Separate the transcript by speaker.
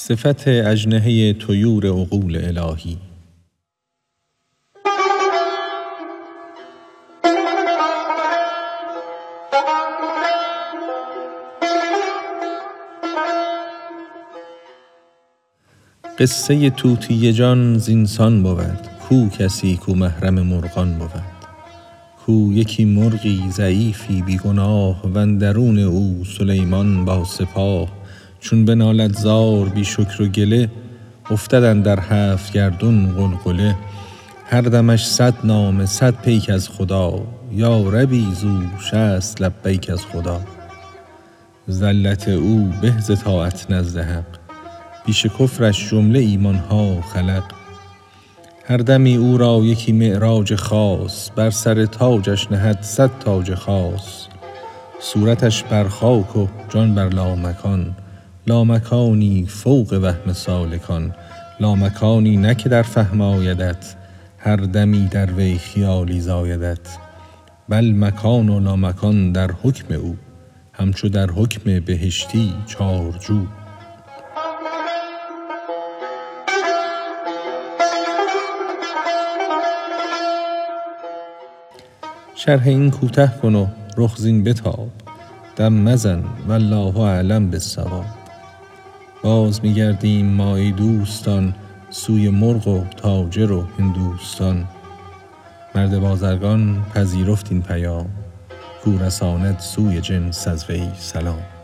Speaker 1: صفت اجنهه طیور عقول الهی. قصه طوطی جان زینسان بود. کو کسی کو محرم مرغان بود. کو یکی مرغی ضعیفی بی گناه و اندرون او سلیمان با سپاه چون بنالد زار بی شکر و گله افتد اندر هفت گردون غلغله. هر دمش صد نامه صد پیک از خدا. یا ربی زو شصت لبیک از خدا. زلت او به ز طاعت نزد حق پیش کفرش جمله ایمان ها خلق. هر دمی او را یکی معراج خاص. بر سر تاجش نهد صد تاج خاص. صورتش بر خاک و جان بر لامکان. لامکانی فوق وهم سالکان لامکانی نه که در فهم آیدت هر دمی در وی خیالی زایدت. بل مکان و لامکان در حکم او همچو در حکم بهشتی چارجو شرح این کوته کن و رخ زین بتاب. دم مزن والله اعلم بالصواب. باز می گردیم ما ای دوستان سوی مرغ و تاجر و هندوستان. مرد بازرگان پذیرفت این پیام کو رساند سوی جنس از وی سلام.